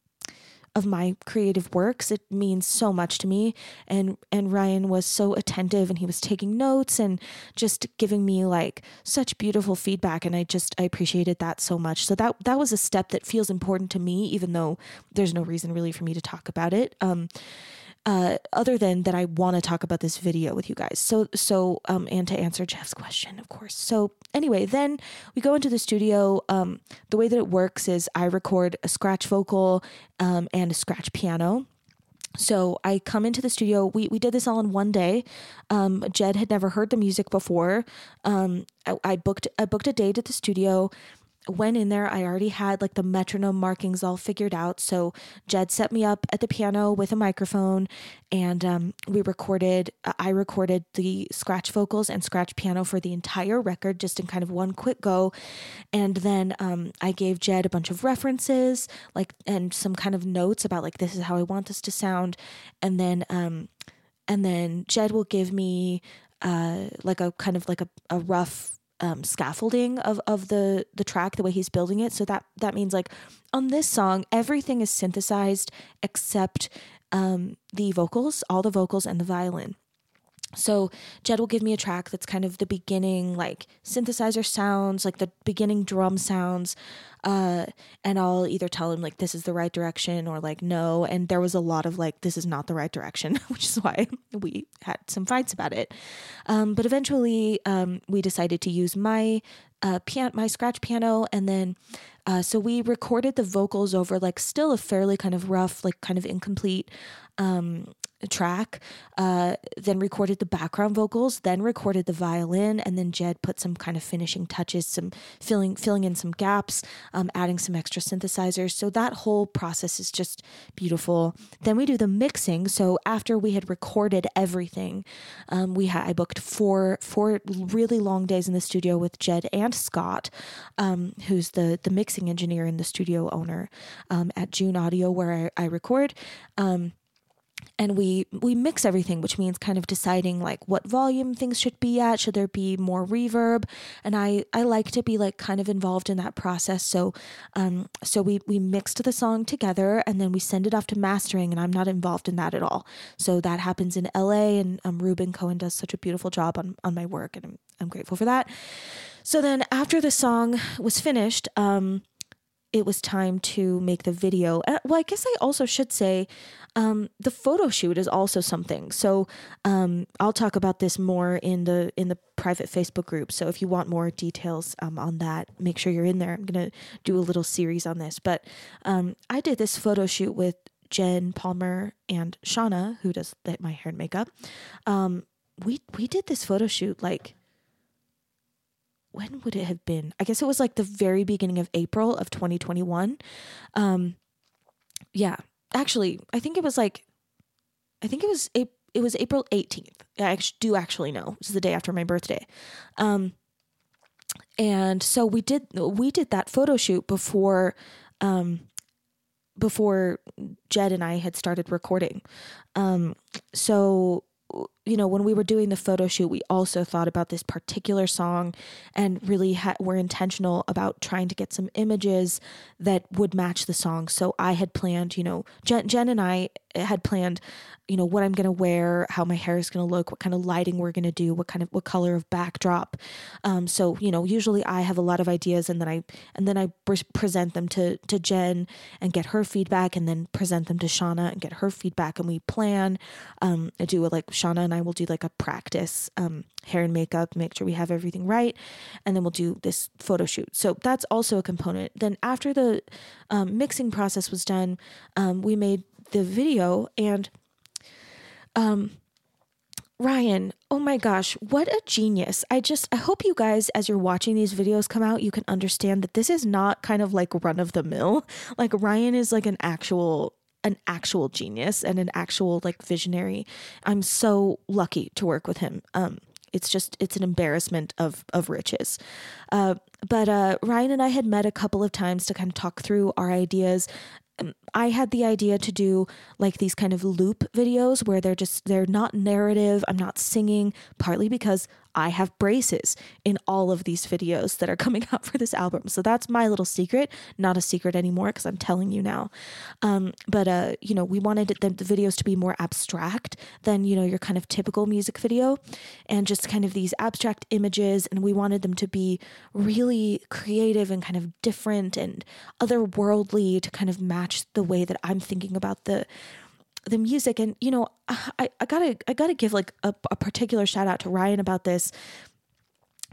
of my creative works. It means so much to me, and and Ryan was so attentive, and he was taking notes and just giving me like such beautiful feedback, and I just I appreciated that so much. So that that was a step that feels important to me, even though there's no reason really for me to talk about it. Um, uh, other than that I want to talk about this video with you guys. So so um and to answer Jeff's question, of course. So anyway, then we go into the studio. Um, the way that it works is I record a scratch vocal um, and a scratch piano. So I come into the studio. We we did this all in one day. Um, Jed had never heard the music before. Um, I, I booked I booked a date at the studio went in there, I already had like the metronome markings all figured out. So Jed set me up at the piano with a microphone, and um, we recorded. Uh, I recorded the scratch vocals and scratch piano for the entire record, just in kind of one quick go. And then um, I gave Jed a bunch of references, like and some kind of notes about like this is how I want this to sound, and then um, and then Jed will give me uh, like a kind of like a, a rough um, scaffolding of, of the the track the way he's building it. So that that means like on this song everything is synthesized except um, the vocals all the vocals and the violin so Jed will give me a track that's kind of the beginning, like synthesizer sounds, like the beginning drum sounds, uh, and I'll either tell him like this is the right direction or like no. And there was a lot of like this is not the right direction, which is why we had some fights about it. Um, but eventually, um, we decided to use my uh, piano, my scratch piano, and then uh, so we recorded the vocals over like still a fairly kind of rough, like kind of incomplete um, track, uh, then recorded the background vocals, then recorded the violin, and then Jed put some kind of finishing touches, some filling filling in some gaps, um, adding some extra synthesizers. So that whole process is just beautiful. Then we do the mixing. So after we had recorded everything, um, we I booked four four really long days in the studio with Jed and Scott, um, who's the the mixing engineer and the studio owner um, at June Audio where I, I record. Um, and we we mix everything which means kind of deciding like what volume things should be at. Should there be more reverb? And i i like to be like kind of involved in that process. So um so we we mixed the song together and then we send it off to mastering and i'm not involved in that at all. So that happens in la and um, reuben cohen does such a beautiful job on on my work and i'm, I'm grateful for that. So then after the song was finished um it was time to make the video. Uh, well, I guess I also should say um, the photo shoot is also something. So um, I'll talk about this more in the in the private Facebook group. So if you want more details um, on that, make sure you're in there. I'm gonna do a little series on this. But um, I did this photo shoot with Jen Palmer and Shauna, who does my hair and makeup. Um, we we did this photo shoot like when would it have been? I guess it was like the very beginning of April of 2021. Um, yeah, actually, I think it was like, I think it was it was April 18th. I do actually know. This is the day after my birthday. Um, and so we did we did that photo shoot before um, before Jed and I had started recording. Um, so you know, when we were doing the photo shoot, we also thought about this particular song and really ha- were intentional about trying to get some images that would match the song. So I had planned, you know, Jen, Jen and I had planned, you know, what I'm going to wear, how my hair is going to look, what kind of lighting we're going to do, what kind of what color of backdrop. Um, so you know, usually I have a lot of ideas, and then I and then I pre- present them to to Jen and get her feedback, and then present them to Shauna and get her feedback, and we plan. Um, I do like Shauna and I will do like a practice um, hair and makeup, make sure we have everything right, and then we'll do this photo shoot. So that's also a component. Then after the um, mixing process was done, um, we made the video and um Ryan, oh my gosh, what a genius. I just I hope you guys as you're watching these videos come out, you can understand that this is not kind of like run of the mill. Like Ryan is like an actual an actual genius and an actual like visionary. I'm so lucky to work with him. Um it's just it's an embarrassment of of riches. Uh, but uh, Ryan and I had met a couple of times to kind of talk through our ideas I had the idea to do like these kind of loop videos where they're just they're not narrative. I'm not singing partly because I have braces in all of these videos that are coming out for this album. So that's my little secret. Not a secret anymore because I'm telling you now. Um, but uh, you know, we wanted the, the videos to be more abstract than you know your kind of typical music video, and just kind of these abstract images. And we wanted them to be really creative and kind of different and otherworldly to kind of match the way that I'm thinking about the the music and you know I, I gotta i gotta give like a, a particular shout out to ryan about this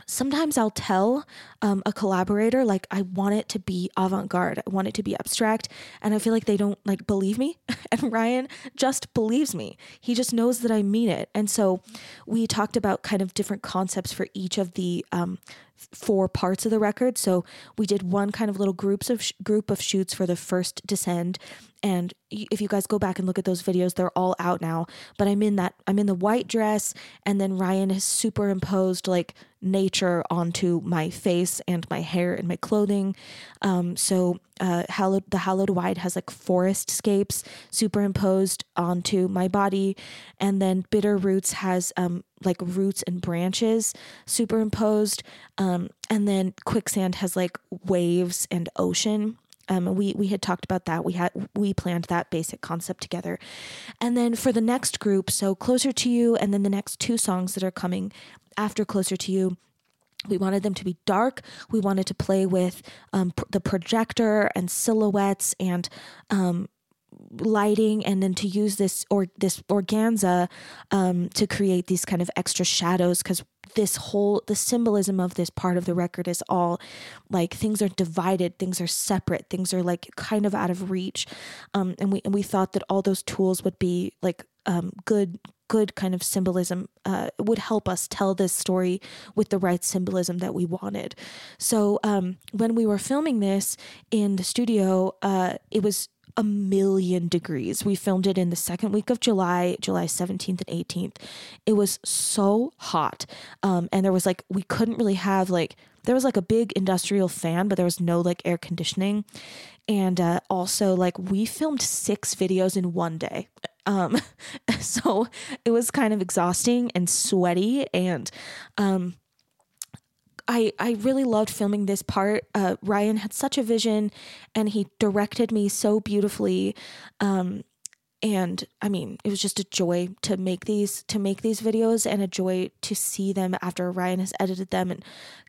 sometimes I'll tell um, a collaborator like I want it to be avant-garde, I want it to be abstract, and I feel like they don't like believe me. and Ryan just believes me. He just knows that I mean it. And so we talked about kind of different concepts for each of the um, four parts of the record. So we did one kind of little groups of sh- group of shoots for the first descend, and if you guys go back and look at those videos they're all out now. But i'm in that i'm in the white dress and then ryan has superimposed like nature onto my face and my hair and my clothing. Um, so uh, hallowed, the hallowed wide has like forest scapes superimposed onto my body. And then bitter roots has um, like roots and branches superimposed um, and then quicksand has like waves and ocean Um, we we had talked about that. We had we planned that basic concept together, and then for the next group, so closer to you, and then the next two songs that are coming after closer to you. We wanted them to be dark. We wanted to play with um, pr- the projector and silhouettes and um, lighting and then to use this or this organza um, to create these kind of extra shadows because this whole the symbolism of this part of the record is all like things are divided things are separate things are like kind of out of reach. Um, and we and we thought that all those tools would be like um, good good kind of symbolism uh, would help us tell this story with the right symbolism that we wanted. So um, when we were filming this in the studio uh, it was a million degrees. We filmed it in the second week of July, July 17th and 18th. It was so hot. Um, and there was like, we couldn't really have like, there was like a big industrial fan, but there was no like air conditioning. And uh, also, like, we filmed six videos in one day. Um, so it was kind of exhausting and sweaty. And um, I, I really loved filming this part. Uh, Ryan had such a vision and he directed me so beautifully. Um, and I mean, it was just a joy to make these to make these videos and a joy to see them after Ryan has edited them and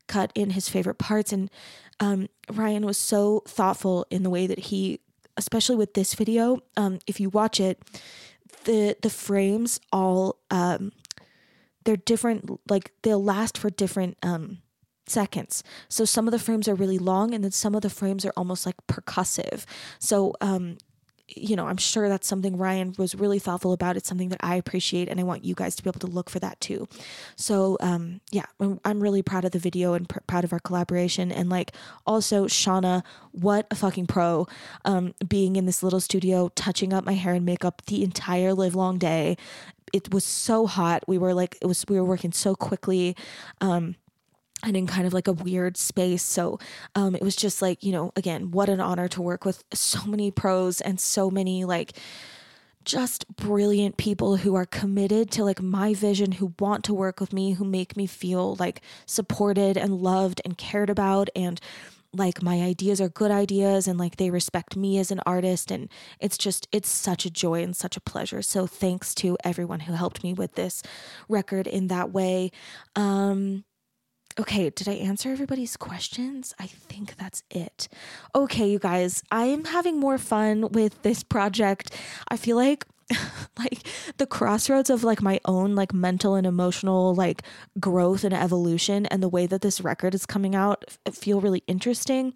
cut in his favorite parts. And um, Ryan was so thoughtful in the way that he, especially with this video, um, if you watch it, the the frames all um, they're different. Like they'll last for different um, seconds. So some of the frames are really long and then some of the frames are almost like percussive. So um you know, I'm sure that's something Ryan was really thoughtful about. It's something that I appreciate, and I want you guys to be able to look for that too. So, um, yeah, I'm, really proud of the video and pr- proud of our collaboration. And like, also, Shauna, what a fucking pro, um, being in this little studio, touching up my hair and makeup the entire live long day. It was so hot. We were like, it was, we were working so quickly. Um, and in kind of like a weird space. So um, it was just like, you know, again, what an honor to work with so many pros and so many like just brilliant people who are committed to like my vision, who want to work with me, who make me feel like supported and loved and cared about and like my ideas are good ideas and like they respect me as an artist. And it's just it's such a joy and such a pleasure. So thanks to everyone who helped me with this record in that way. Um Okay, did I answer everybody's questions? I think that's it. Okay, you guys, I am having more fun with this project. I feel like like the crossroads of like my own like mental and emotional like growth and evolution and the way that this record is coming out feel really interesting.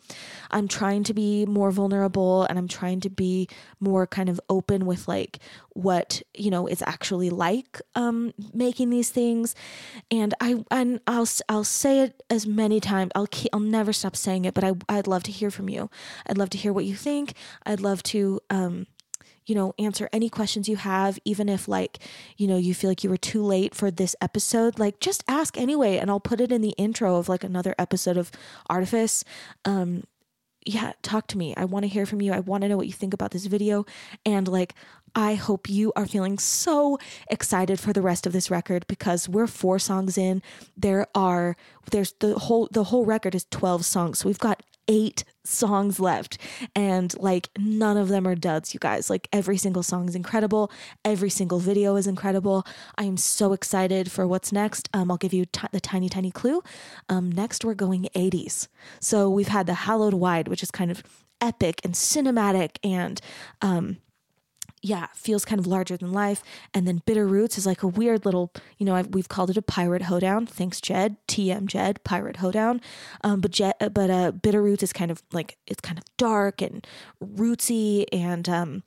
I'm trying to be more vulnerable and I'm trying to be more kind of open with like what, you know, it's actually like um making these things and I and I'll I'll say it as many times. I'll keep, I'll never stop saying it, but I I'd love to hear from you. I'd love to hear what you think. I'd love to um you know, answer any questions you have, even if like, you know, you feel like you were too late for this episode, like just ask anyway, and I'll put it in the intro of like another episode of Artifice. Um, yeah, talk to me. I want to hear from you. I want to know what you think about this video. And like, I hope you are feeling so excited for the rest of this record because we're four songs in. There are there's the whole the whole record is 12 songs. So we've got eight songs left. And like none of them are duds you guys. Like every single song is incredible. Every single video is incredible. I am so excited for what's next. Um, i'll give you t- the tiny tiny clue. Um, next we're going 80s so we've had the hallowed wide which is kind of epic and cinematic and um, yeah, feels kind of larger than life. And then Bitter Roots is like a weird little, you know, I've, we've called it a pirate hoedown. Thanks, Jed. TM Jed, pirate hoedown. Um, but Jed, but uh, Bitter Roots is kind of like it's kind of dark and rootsy and um,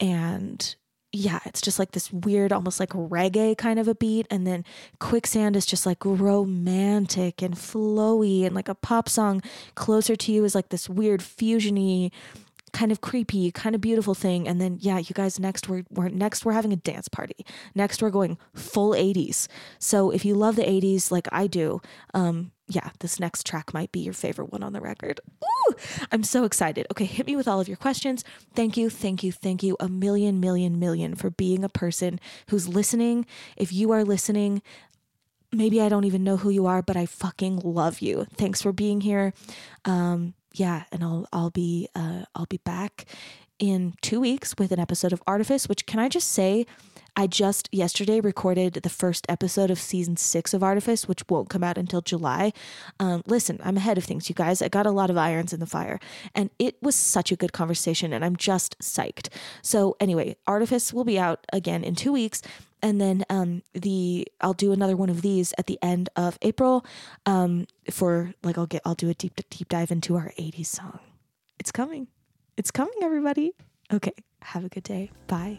and yeah, it's just like this weird, almost like reggae kind of a beat. And then Quicksand is just like romantic and flowy and like a pop song. Closer to You is like this weird fusiony kind of creepy, kind of beautiful thing. And then yeah, you guys next we're, we're next we're having a dance party. Next we're going full 80s. So if you love the 80s like I do, um yeah, this next track might be your favorite one on the record. Ooh, I'm so excited. Okay, hit me with all of your questions. Thank you, thank you, thank you a million, million, million for being a person who's listening. If you are listening, maybe I don't even know who you are, but I fucking love you. Thanks for being here. Um, yeah, and I'll I'll be uh, I'll be back in two weeks with an episode of Artifice. Which can I just say, I just yesterday recorded the first episode of season six of Artifice, which won't come out until July. Um, listen, I'm ahead of things, you guys. I got a lot of irons in the fire, and it was such a good conversation, and I'm just psyched. So anyway, Artifice will be out again in two weeks and then um the I'll do another one of these at the end of April um for like I'll get I'll do a deep deep dive into our 80s song. It's coming. It's coming everybody. Okay, have a good day. Bye.